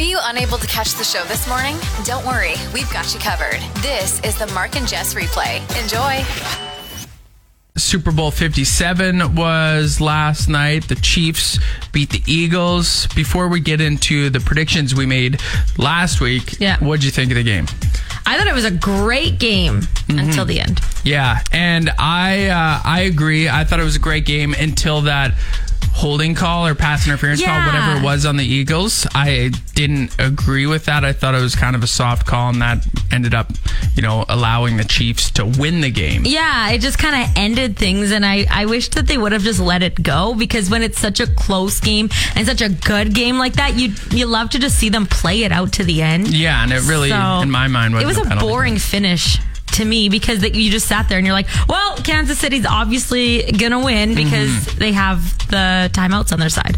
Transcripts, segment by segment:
Were you unable to catch the show this morning? Don't worry, we've got you covered. This is the Mark and Jess replay. Enjoy. Super Bowl 57 was last night. The Chiefs beat the Eagles. Before we get into the predictions we made last week, Yeah. what'd you think of the game? I thought it was a great game until the end. Yeah, and I uh, I agree. I thought it was a great game until that holding call or pass interference Yeah. call, whatever it was on the Eagles. I didn't agree with that. I thought it was kind of a soft call, and that ended up, you know, allowing the Chiefs to win the game. Yeah, it just kind of ended things, and I, I wish that they would have just let it go because when it's such a close game and such a good game like that, you you love to just see them play it out to the end. Yeah, and it really, So, in my mind, it was a boring finish to me because that you just sat there and you're like, well, Kansas City's obviously gonna win because Mm-hmm. they have the timeouts on their side.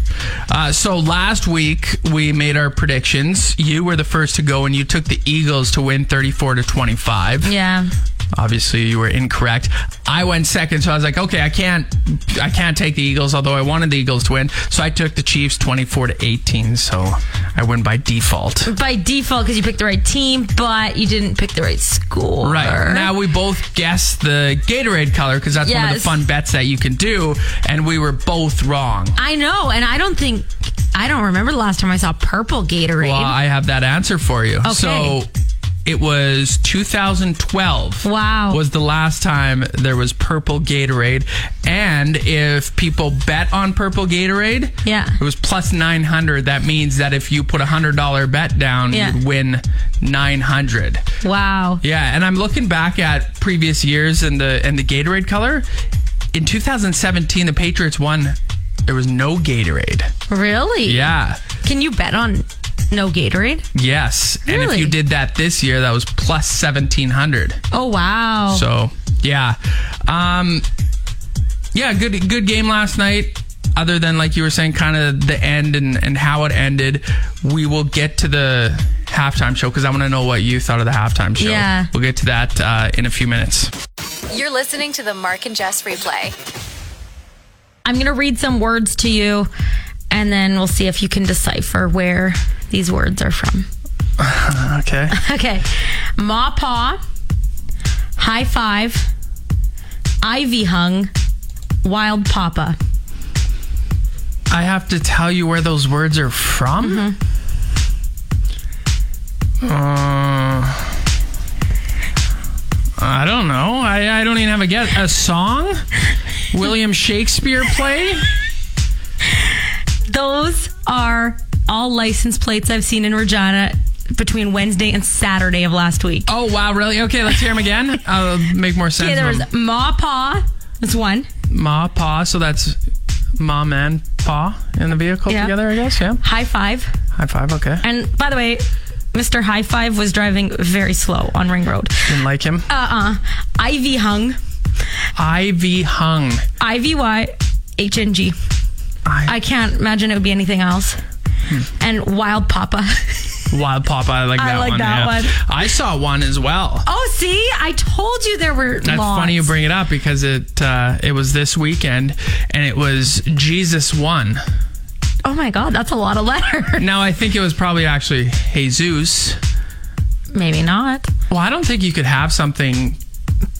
Uh, so last week we made our predictions. You were the first to go, and you took the Eagles to win 34 to 25. Yeah. Obviously, you were incorrect. I went second, so I was like, okay, I can't, I can't take the Eagles. Although I wanted the Eagles to win, so I took the Chiefs 24 to 18. So I win by default. By default, because you picked the right team, but you didn't pick the right score. Right now, we both guessed the Gatorade color because that's one of the fun bets that you can do, and we were both wrong. I know, and I don't think I don't remember the last time I saw purple Gatorade. Well, I have that answer for you. Okay. So it was 2012. Wow. Was the last time there was purple Gatorade. And if people bet on purple Gatorade, Yeah. it was plus 900. That means that if you put a $100 bet down, Yeah. you'd win 900. wow. Yeah, and I'm looking back at previous years and the and the Gatorade color. In 2017, the Patriots won. There was no Gatorade. Really? Yeah. Can you bet on no Gatorade? Yes. And if you did that this year, that was plus 1700. Oh wow. So, yeah. Um yeah, good good game last night. Other than like you were saying kind of the end and and how it ended, we will get to the halftime show cuz I want to know what you thought of the halftime show. Yeah. We'll get to that uh, in a few minutes. You're listening to the Mark and Jess replay. I'm gonna read some words to you, and then we'll see if you can decipher where these words are from. Okay. Okay. Ma paw, high five, ivy hung, wild papa. I have to tell you where those words are from? Uh, I don't know. I, I don't even have a guess. A song? William Shakespeare play? Those are all license plates I've seen in Regina between Wednesday and Saturday of last week. Oh, wow, really? Okay, let's hear them again. I'll make more sense. Okay, there was Ma Pa. That's one. Ma, Pa, so that's mom and Pa in the vehicle Yeah. together, I guess. Yeah. High five. High five, okay. And by the way, Mr. High Five was driving very slow on Ring Road. Didn't like him. Uh uh Ivy hung. Ivy hung. I V Y H N G. I, I can't imagine it would be anything else. And Wild Papa. Wild Papa, I like I that like one. that yeah. one. I saw one as well. Oh, see, I told you there were That's lots. funny you bring it up because it uh, it was this weekend and it was Jesus one. Oh my God, that's a lot of letters. Now I think it was probably actually Jesus. Maybe not. Well, I don't think you could have something.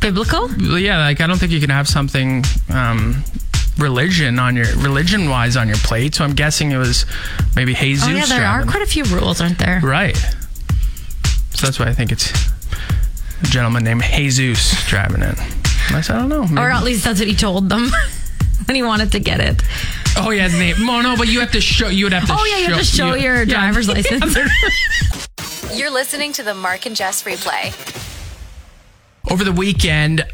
Biblical? Yeah, like I don't think you can have something um, religion on your religion wise on your plate. So I'm guessing it was maybe Jesus. Oh yeah, there are quite a few rules, aren't there? Right. So that's why I think it's a gentleman named Jesus driving it. Unless I don't know. Or at least that's what he told them when he wanted to get it. oh yeah, his name. No, no, but you have to show. You would have to. Oh yeah, you have to show you- your yeah. driver's license. You're listening to the Mark and Jess replay. Over the weekend,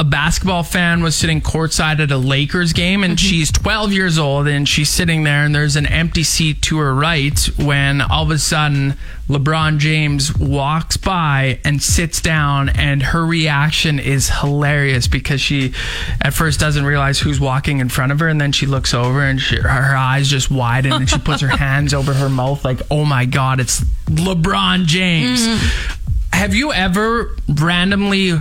a basketball fan was sitting courtside at a Lakers game, and mm-hmm. she's 12 years old, and she's sitting there, and there's an empty seat to her right when all of a sudden LeBron James walks by and sits down, and her reaction is hilarious because she at first doesn't realize who's walking in front of her, and then she looks over and she, her eyes just widen, and she puts her hands over her mouth like, "Oh my God, it's LeBron James." Mm-hmm. Have you ever randomly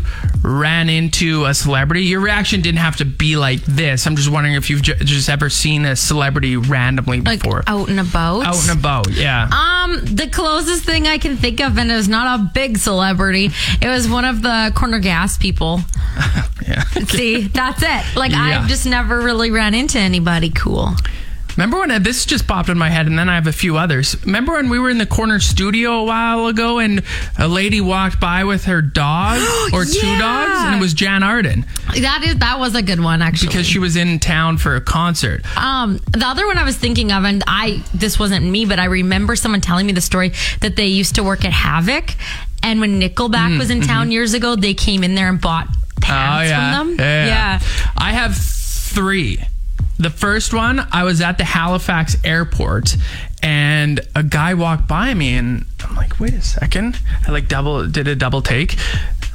ran into a celebrity? Your reaction didn't have to be like this. I'm just wondering if you've ju- just ever seen a celebrity randomly Like before. out and about. Out and about, yeah. Um, the closest thing I can think of, and it was not a big celebrity. It was one of the corner gas people. yeah. See, that's it. Like Yeah. I've just never really ran into anybody cool. Remember when uh, this just popped in my head, and then I have a few others. Remember when we were in the corner studio a while ago, and a lady walked by with her dog or two dogs, and it was Jann Arden That is that was a good one actually. because she was in town for a concert. Um, the other one I was thinking of, and I this wasn't me, but I remember someone telling me the story that they used to work at Havoc, and when Nickelback mm, was in mm-hmm. town years ago, they came in there and bought pants oh, from them. Oh, Yeah, yeah. I have three. The first one, I was at the Halifax airport and a guy walked by me and I'm like, wait a second. I like double did a double take.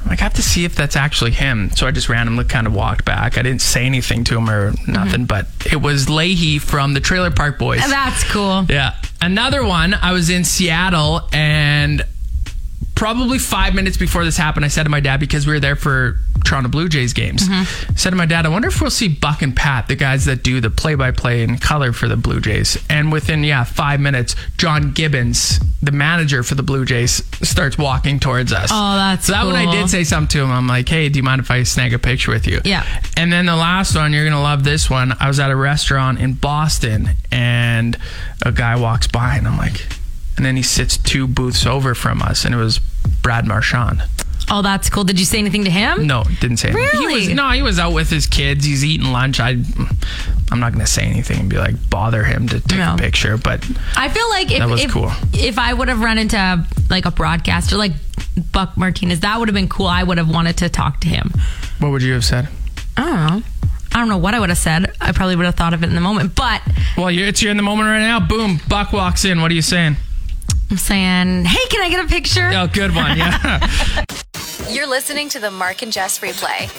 I'm like, I have to see if that's actually him. So I just randomly kind of walked back. I didn't say anything to him or nothing, mm-hmm. but it was Lahey from the Trailer Park Boys. That's cool. Yeah. Another one, I was in Seattle and probably five minutes before this happened, I said to my dad, because we were there for Toronto Blue Jays games, I said to my dad, I wonder if we'll see Buck and Pat, the guys that do the play by play in color for the Blue Jays. And within, yeah, five minutes, John Gibbons, the manager for the Blue Jays, starts walking towards us. Oh, that's So that one I did say something to him. I'm like, hey, do you mind if I snag a picture with you? Yeah. And then the last one, you're gonna love this one. I was at a restaurant in Boston, and a guy walks by, and I'm like, and then he sits two booths over from us, and it was Brad Marchand. Oh, that's cool. Did you say anything to him? No, didn't say anything. He Really? was, no, he was out with his kids. He's eating lunch. I, I'm not gonna say anything and be like bother him to take No. a picture, but I feel like if That was if, cool. if I would have run into like a broadcaster like Buck Martinez, that would have been cool. I would have wanted to talk to him. what would you have said? I don't know. I don't know what I would have said. I probably would have thought of it in the moment, but Well, you're, it's you're in the moment right now. Boom, Buck walks in. What are you saying? I'm saying, hey, can I get a picture? Oh, good one. Yeah. You're listening to the Mark and Jess replay.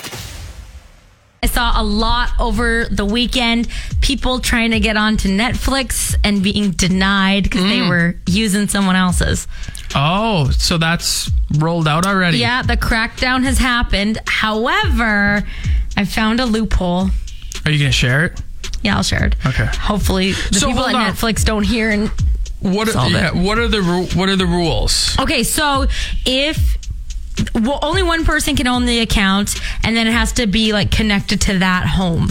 I saw a lot over the weekend. People trying to get onto Netflix and being denied because they mm. were using someone else's. oh, so that's rolled out already. Yeah, the crackdown has happened. However, I found a loophole. Are you gonna share it? Yeah, I'll share it. Okay. Hopefully, the So people at on. Netflix don't hear. And What are, Solve it. yeah, what are the what are the rules? okay, so if well, only one person can own the account, and then it has to be like connected to that home.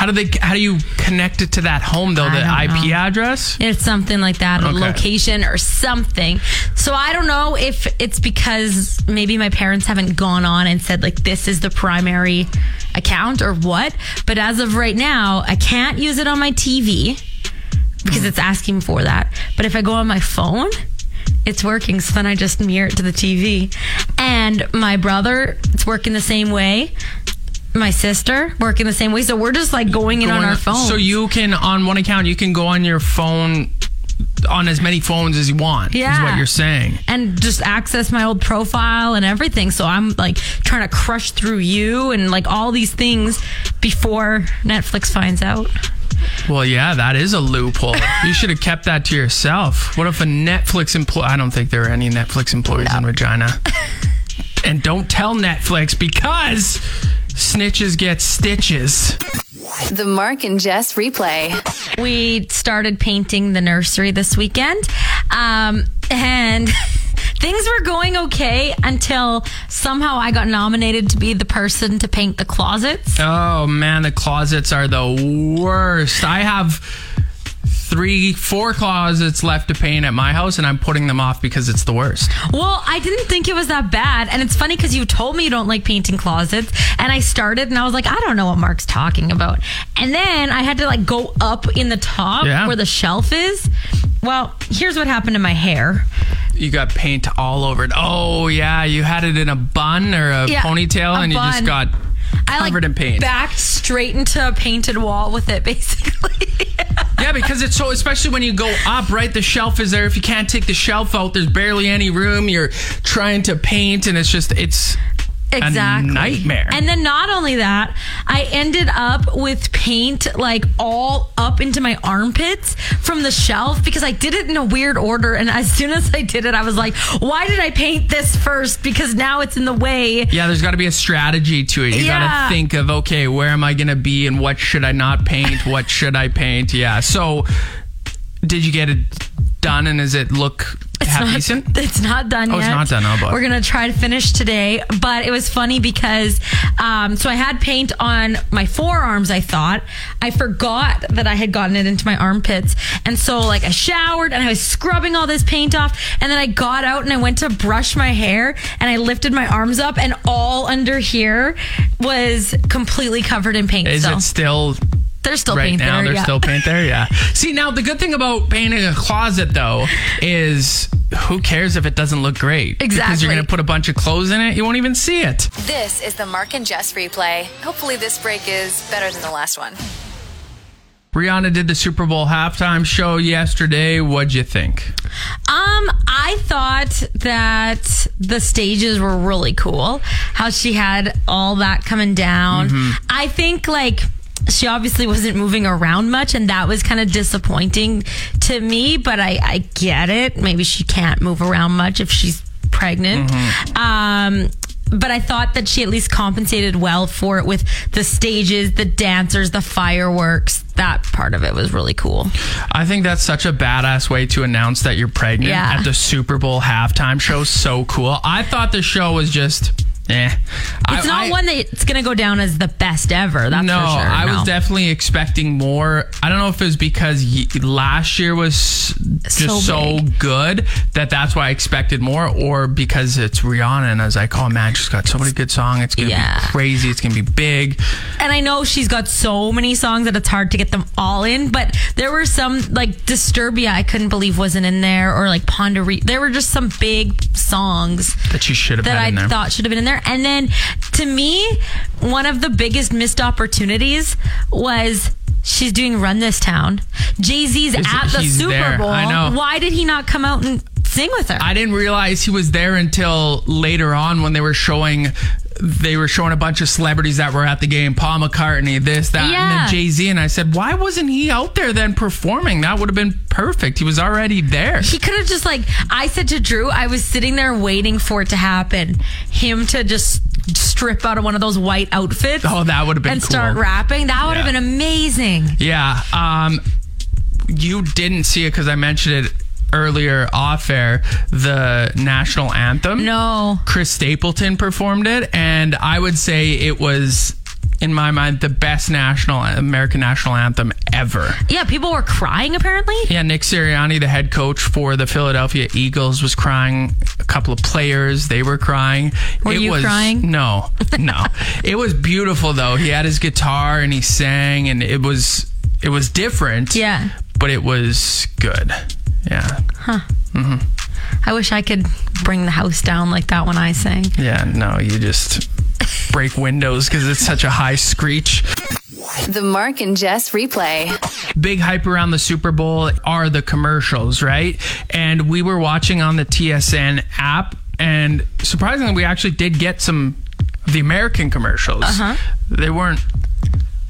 How do they how do you connect it to that home though? I The IP know. address? It's something like that, a location or something. So I don't know if it's because maybe my parents haven't gone on and said like this is the primary account or what. But as of right now, I can't use it on my TV because hmm. it's asking for that. But if I go on my phone, it's working. So then I just mirror it to the TV. And my brother, it's working the same way. My sister working the same way. So we're just like going in on our phone. So you can on one account you can go on your phone on as many phones as you want. Yeah. Is what you're saying. and just access my old profile and everything. So I'm like trying to crush through you and like all these things before Netflix finds out. Well, yeah, that is a loophole. you should have kept that to yourself. What if a Netflix employee? I don't think there are any Netflix employees in Regina. and don't tell Netflix because snitches get stitches. The Mark and Jess replay. We started painting the nursery this weekend. Um, and things were going okay until somehow I got nominated to be the person to paint the closets. Oh man, the closets are the worst. I have three, four closets left to paint at my house, and I'm putting them off because it's the worst. Well, I didn't think it was that bad. And it's funny because you told me you don't like painting closets. And I started and I was like, I don't know what Mark's talking about. And then I had to like go up in the top Yeah. where the shelf is. Well, here's what happened to my hair. You got paint all over it. Oh yeah, you had it in a bun or a Yeah, ponytail, a and you just bun. got covered like in paint. backed straight into a painted wall with it, basically. Yeah, because it's so, especially when you go up, right? The shelf is there. If you can't take the shelf out, there's barely any room. You're trying to paint, and it's just, it's exactly. a nightmare. And then not only that, I ended up with paint like all up into my armpits from the shelf because I did it in a weird order. And as soon as I did it, I was like, why did I paint this first? Because now it's in the way. yeah, there's got to be a strategy to it. You got to think of, okay, where am I going to be and what should I not paint? what should I paint? Yeah. So, did you get it done and does it look half not, decent? It's not done Oh, yet. it's not done. Oh, boy. We're gonna try to finish today, but it was funny because um, so I had paint on my forearms. I thought I forgot that I had gotten it into my armpits, and so like I showered and I was scrubbing all this paint off, and then I got out and I went to brush my hair, and I lifted my arms up, and all under here was completely covered in paint. Is it still There's still right paint now there. there's yeah. still paint there yeah see now the good thing about painting a closet though is who cares if it doesn't look great Exactly. because you're gonna put a bunch of clothes in it you won't even see it This is the Mark and Jess replay. Hopefully, this break is better than the last one. rihanna did the super bowl halftime show yesterday what'd you think Um, I thought that the stages were really cool. How she had all that coming down. Mm-hmm. I think like she obviously wasn't moving around much, and that was kind of disappointing to me. But I, I get it. Maybe she can't move around much if she's pregnant. Mm-hmm. Um. But I thought that she at least compensated well for it with the stages, the dancers, the fireworks. That part of it was really cool. I think that's such a badass way to announce that you're pregnant Yeah. at the Super Bowl halftime show. So cool. I thought the show was just eh. It's not one that's going to go down as the best ever. That's no, for sure. I no. was definitely expecting more. I don't know if it was because y- last year was just So so, good that that's why I expected more, or because it's Rihanna and I was like, oh man, she's got so many good songs. It's gonna Yeah. be crazy. It's gonna be big. and I know she's got so many songs that it's hard to get them all in, but there were some like Disturbia I couldn't believe wasn't in there, or like Pon de Replay. There were just some big songs That she should have that had I in there. thought should have been in there. And then to me, one of the biggest missed opportunities was. She's doing Run This Town. Jay Z's at the he's Super there. Bowl. I know. Why did he not come out and sing with her? I didn't realize he was there until later on when they were showing they were showing a bunch of celebrities that were at the game, Paul McCartney, this, that, and then Jay Z. And I said, why wasn't he out there then performing? That would have been perfect. He was already there. He could have just like I said to Drew, I was sitting there waiting for it to happen. Him to just strip out of one of those white outfits. Oh, that would have been and cool. start rapping. That would have been amazing. Yeah. Um, you didn't see it because I mentioned it earlier off air. The national anthem. No. Chris Stapleton performed it, and I would say it was, in my mind, the best national American national anthem ever. Yeah, people were crying apparently. Yeah, Nick Sirianni, the head coach for the Philadelphia Eagles, was crying. A couple of players, they were crying. Were it you was, crying? No, no. it was beautiful though. He had his guitar and he sang, and it was it was different. Yeah. but it was good. Yeah, Huh. Mm-hmm. I wish I could bring the house down like that when I sing. yeah. No, you just break windows because it's such a high screech. The Mark and Jess replay. big hype around the Super Bowl are the commercials, right? And we were watching on the TSN app, and surprisingly, we actually did get some of the American commercials. Uh-huh. They weren't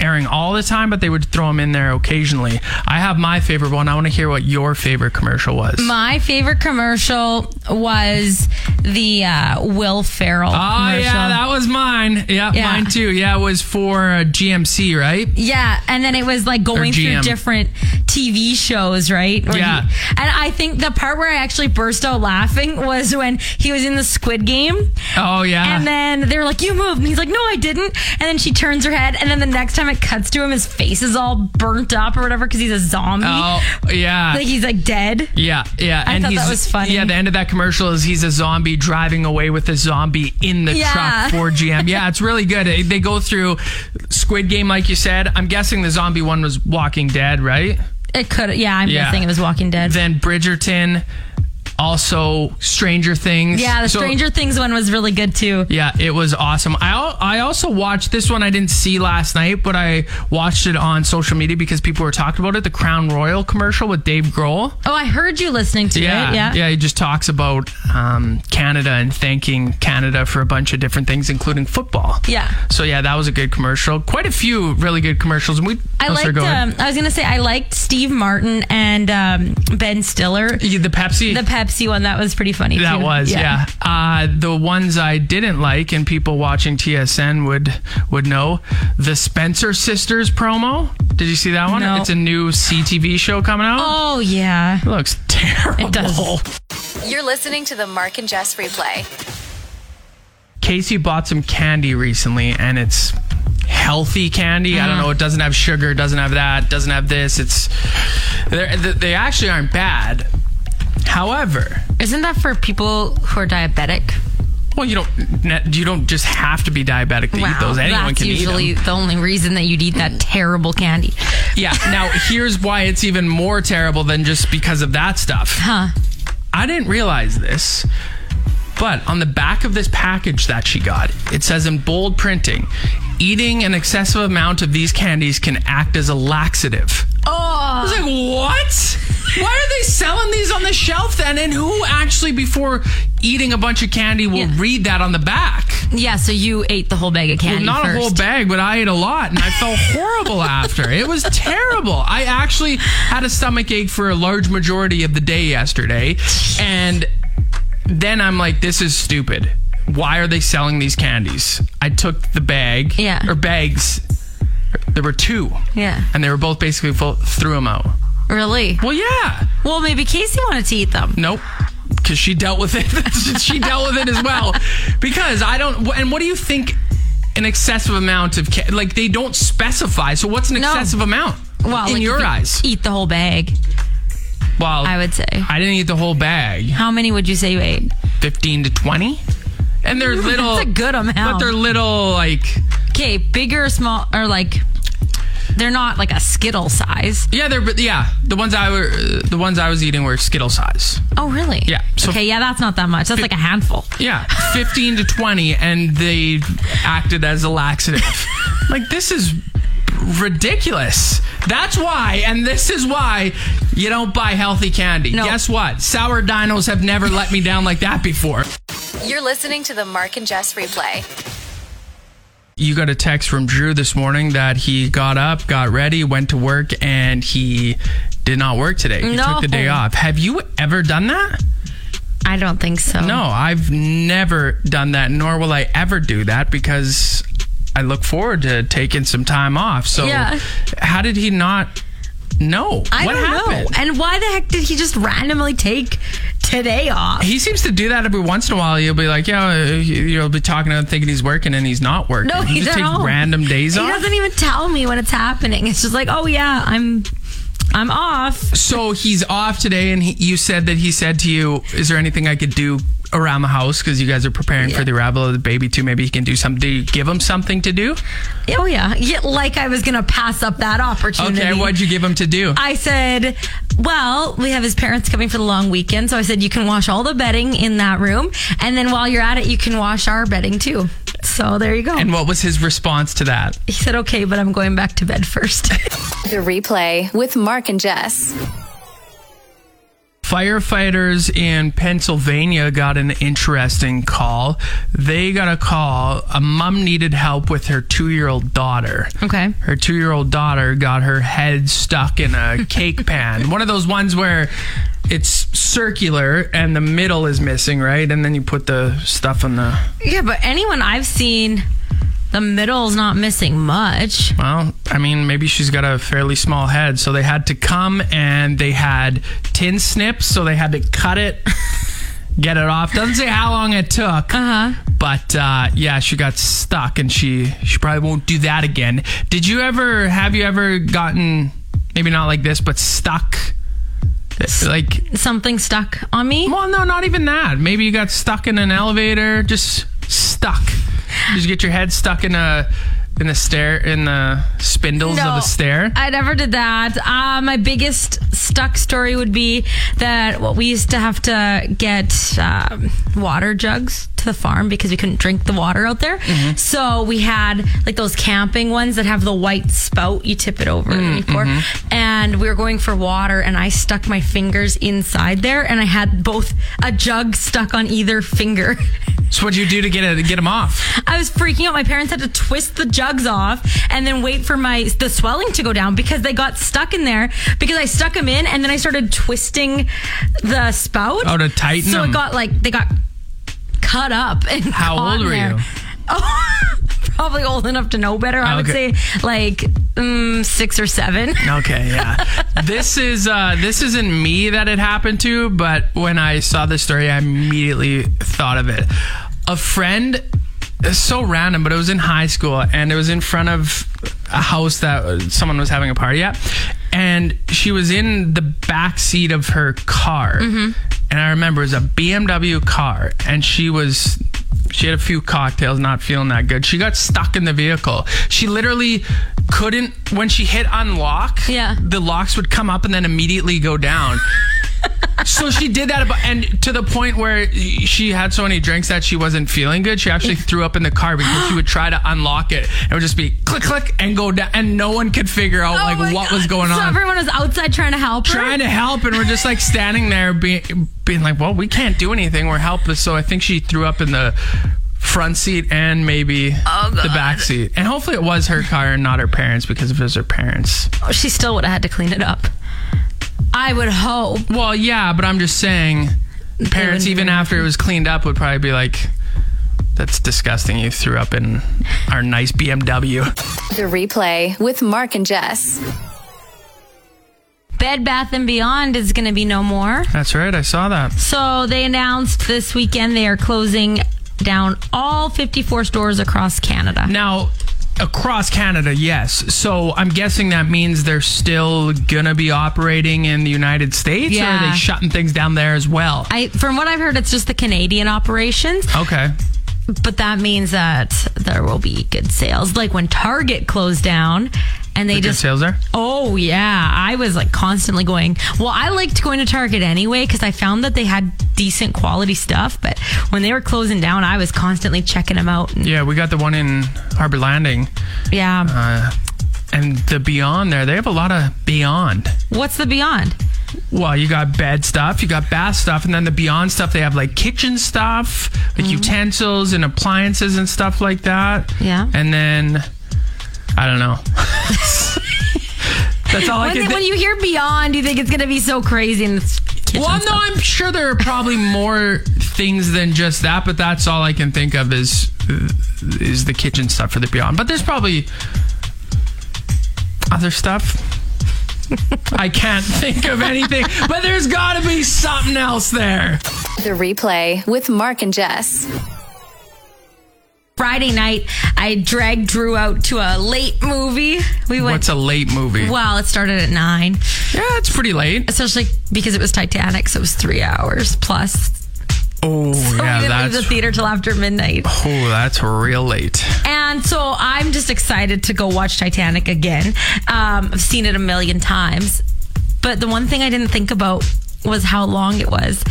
airing all the time, but they would throw them in there occasionally. I have my favorite one. I want to hear what your favorite commercial was. My favorite commercial was the uh, Will Ferrell Oh commercial. yeah, that was mine. Yeah, Yeah. mine too. Yeah, it was for uh, GMC, right? Yeah, and then it was like going through different TV shows, right? Where Yeah. he- and I think the part where I actually burst out laughing was when he was in the Squid Game, Oh yeah. and then they were like, "You moved," and he's like, "No, I didn't." And then she turns her head, and then the next time it cuts to him, his face is all burnt up or whatever because he's a zombie. oh yeah. Like he's like dead. Yeah, yeah, I and thought he's that was funny. Yeah, the end of that commercial is he's a zombie driving away with a zombie in the Yeah. truck for GM. Yeah, it's really good. They go through Squid Game, like you said. I'm guessing the zombie one was Walking Dead, right? It could, yeah. I'm Yeah. guessing it was Walking Dead. Then Bridgerton. Also, Stranger Things. Yeah, the So- Stranger Things one was really good too. Yeah, it was awesome. I I also watched this one. I didn't see last night, but I watched it on social media because people were talking about it. The Crown Royal commercial with Dave Grohl. Oh, I heard you listening to Yeah, it. Yeah. yeah. He just talks about um, Canada and thanking Canada for a bunch of different things, including football. Yeah. So yeah, that was a good commercial. Quite a few really good commercials. And we. I oh, liked. Um, I was gonna say I liked Steve Martin and um, Ben Stiller. Yeah, the Pepsi. The Pepsi one that was pretty funny. That too. was yeah. Uh, the ones I didn't like, and people watching TSN would would know the Spencer Sisters promo. Did you see that one? No. It's a new CTV show coming out. Oh yeah. It looks terrible. It does. You're listening to the Mark and Jess replay. Casey bought some candy recently, and it's healthy candy. I don't Uh-huh. know. It doesn't have sugar. Doesn't have that. Doesn't have this. It's they actually aren't bad. However, Isn't that for people who are diabetic? well, you don't you don't just have to be diabetic to eat those. Anyone that's can eat them. usually the only reason that you'd eat that terrible candy. Yeah. Now, here's why it's even more terrible than just because of that stuff. Huh? I didn't realize this, but on the back of this package that she got, it says in bold printing eating an excessive amount of these candies can act as a laxative. Oh. I was like, what? Why are they selling these on the shelf then? And who actually, before eating a bunch of candy, will Yeah. read that on the back? Yeah. So you ate the whole bag of candy Well, not first. a whole bag, but I ate a lot and I felt horrible after. It was terrible. I actually had a stomach ache for a large majority of the day yesterday. And then I'm like, this is stupid. Why are they selling these candies? I took the bag, Yeah. or bags. There were two, Yeah. and they were both basically full. Threw them out. Really? Well, yeah, Well, maybe Casey wanted to eat them. nope, because she dealt with it. she dealt with it as well. Because I don't. And what do you think? An excessive amount of like they don't specify. So what's an No. excessive amount? Well, in like your you eyes? eat the whole bag. Well, I would say. I didn't eat the whole bag. How many would you say you ate? Fifteen to twenty. And they're little. That's a good amount. But they're little like. Okay, bigger, or small, or like they're not like a Skittle size. Yeah, they're yeah. The ones I were the ones I was eating were Skittle size. Oh, really? Yeah, so- okay, yeah, that's not that much. That's like a handful. Yeah, 15 to 20, and they acted as a laxative. like, this is ridiculous. That's why, and this is why you don't buy healthy candy. No. Guess what? Sour dinos have never let me down like that before. You're listening to the Mark and Jess replay. You got a text from Drew this morning that he got up, got ready, went to work, and he did not work today. He No. took the day off. Have you ever done that? I don't think so. No, I've never done that, nor will I ever do that because I look forward to taking some time off. So, Yeah. how did he not know? I what don't happened? know. And why the heck did he just randomly take today off? he seems to do that every once in a while. You'll be like, "Yeah," uh, you'll be talking to him thinking he's working, and he's not working. no, he he's just takes home. random days off. he doesn't even tell me when it's happening. It's just like, oh yeah, I'm, I'm off. So he's off today, and he, you said that he said to you, "Is there anything I could do around the house because you guys are preparing for the arrival of the baby too? Maybe he can do something." Do you give him something to do? Oh yeah, yeah like I was gonna pass up that opportunity. Okay, what'd you give him to do? I said, well, we have his parents coming for the long weekend. So I said, you can wash all the bedding in that room. And then while you're at it, you can wash our bedding too. So there you go. and what was his response to that? he said, okay, but I'm going back to bed first. The replay with Mark and Jess. Firefighters in Pennsylvania got an interesting call. They got a call. A mom needed help with her two year old daughter. Okay. Her two year old daughter got her head stuck in a cake pan. One of those ones where it's circular and the middle is missing, right? And then you put the stuff on the. yeah, but anyone I've seen, the middle's not missing much. Well, I mean, maybe she's got a fairly small head. So they had to come and they had tin snips. So they had to cut it, get it off. Doesn't say how long it took. Uh huh. But uh, yeah, she got stuck, and she she probably won't do that again. Did you ever have you ever gotten maybe not like this, but stuck? Like, Something stuck on me. well, no, not even that. Maybe you got stuck in an elevator, just stuck. Did you get your head stuck in a in the stair in the spindles of a stair? I never did that. Uh, my biggest stuck story would be that well, we used to have to get um, water jugs to the farm because we couldn't drink the water out there. Mm-hmm. So we had like those camping ones that have the white spout. You tip it over and you pour. Mm-hmm. And we were going for water, and I stuck my fingers inside there, and I had both a jug stuck on either finger. So what'd you do to get it, get them off? I was freaking out. My parents had to twist the jugs off and then wait for my the swelling to go down because they got stuck in there because I stuck them in and then I started twisting the spout. Oh, to tighten So them. it got like they got cut up and How old were there. you? Oh, probably old enough to know better. I would say like mm, six or seven. Okay, yeah. this is uh this isn't me that it happened to, but when I saw this story, I immediately thought of it. A friend it's so random, but it was in high school and it was in front of a house that someone was having a party at. And she was in the back seat of her car. And I remember it was a BMW car and she was she had a few cocktails, not feeling that good. She got stuck in the vehicle. She literally couldn't when she hit unlock, Yeah. the locks would come up and then immediately go down. So she did that, about, and to the point where she had so many drinks that she wasn't feeling good. She actually threw up in the car because she would try to unlock it. It would just be click, click, and go down, and no one could figure out Oh like what God. was going So on. everyone was outside trying to help her. Trying to help, and we're just like standing there, being being like, "Well, we can't do anything. We're helpless." So I think she threw up in the front seat and maybe Oh, the back seat. And hopefully it was her car and not her parents because if it was her parents. Oh, she still would have had to clean it up. I would hope. Well, yeah, but I'm just saying, parents, even after it was cleaned up, would probably be like, "That's disgusting. You threw up in our nice BMW." The replay with Mark and Jess. Bed Bath and Beyond is going to be no more. That's right. I saw that. So they announced this weekend they are closing down all 54 stores across Canada. Now, across Canada, yes. So I'm guessing that means they're still gonna be operating in the United States, or Yeah. are they shutting things down there as well? I, from what I've heard, it's just the Canadian operations, Okay. but that means that there will be good sales. Like when Target closed down, and they Good just sales there. Oh yeah, I was like constantly going. Well, I liked going to Target anyway because I found that they had decent quality stuff. But when they were closing down, I was constantly checking them out. And, Yeah, we got the one in Harbor Landing, yeah, uh, and the Beyond there. They have a lot of Beyond. what's the Beyond? Well, you got bed stuff, you got bath stuff, and then the Beyond stuff. They have like kitchen stuff, like Mm-hmm. utensils and appliances and stuff like that. Yeah. and then I don't know. That's all I When, can. thi- when you hear Beyond, you think it's gonna be so crazy and it's kitchen Well, no, stuff. I'm sure there are probably more things than just that, but that's all I can think of is is the kitchen stuff for the Beyond. But there's probably other stuff. I can't think of anything, but there's got to be something else there. The replay with Mark and Jess. Friday night, I dragged Drew out to a late movie. We went. What's a late movie? well, it started at nine, Yeah, it's pretty late. especially because it was Titanic, so it was three hours plus. Oh, So we yeah, didn't leave the theater till after midnight. oh, that's real late. And so I'm just excited to go watch Titanic again. Um, I've seen it a million times. But the one thing I didn't think about was how long it was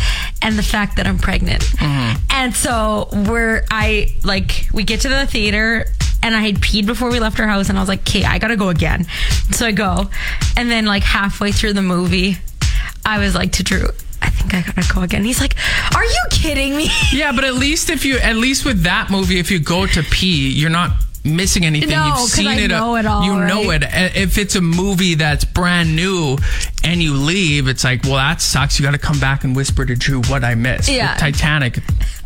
and the fact that I'm pregnant. Mm-hmm. And so we're, I like, we get to the theater and I had peed before we left our house and I was like, okay, I gotta go again. So I go. And then, like, halfway through the movie, I was like to Drew, I think I gotta go again. He's like, are you kidding me? Yeah, but at least if you, at least with that movie, if you go to pee, you're not missing anything. No, You've 'cause seen I it. know it all, You know it. Uh, If it's a movie that's brand new and you leave, it's like, well, that sucks. You got to come back and whisper to Drew what I missed. Yeah. With Titanic.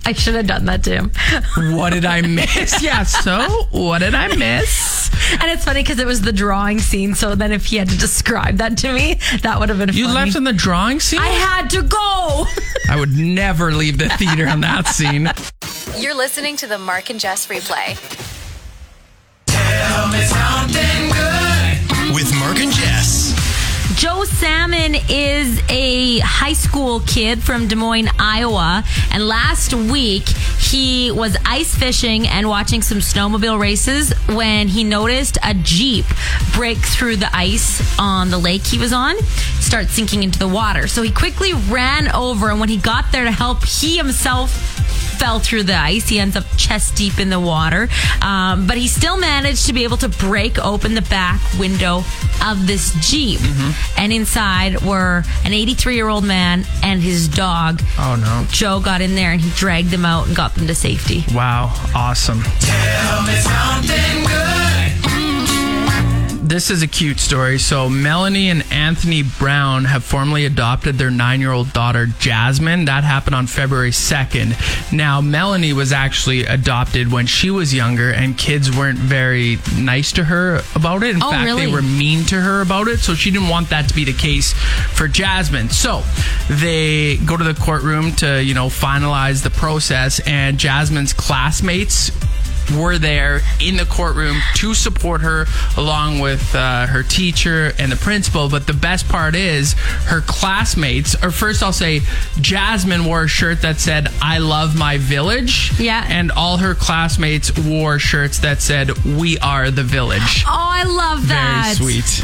I should have done that to him. What did I miss? yeah. So what did I miss? And it's funny because it was the drawing scene. So then, if he had to describe that to me, that would have been You funny. You left in the drawing scene. I had to go. I would never leave the theater on that scene. You're listening to the Mark and Jess replay. With Mark and Jess. Joe Salmon is a high school kid from Des Moines, Iowa. And last week, he was ice fishing and watching some snowmobile races when he noticed a Jeep break through the ice on the lake he was on, start sinking into the water. So he quickly ran over, and when he got there to help, he himself fell through the ice. He ends up chest deep in the water. Um, but he still managed to be able to break open the back window of this Jeep. And inside were an 83 year old man and his dog. Oh no. Joe got in there and he dragged them out and got them to safety. Wow, awesome. This is a cute story. So, Melanie and Anthony Brown have formally adopted their nine year old daughter, Jasmine. That happened on February 2nd. Now, Melanie was actually adopted when she was younger, and kids weren't very nice to her about it. In Oh, fact, really? they were mean to her about it. So, she didn't want that to be the case for Jasmine. So, they go to the courtroom to, you know, finalize the process, and Jasmine's classmates were there in the courtroom to support her along with uh, her teacher and the principal. But the best part is her classmates or first i'll say jasmine wore a shirt that said i love my village. Yeah. and all her classmates wore shirts that said we are the village. Oh, I love that. very sweet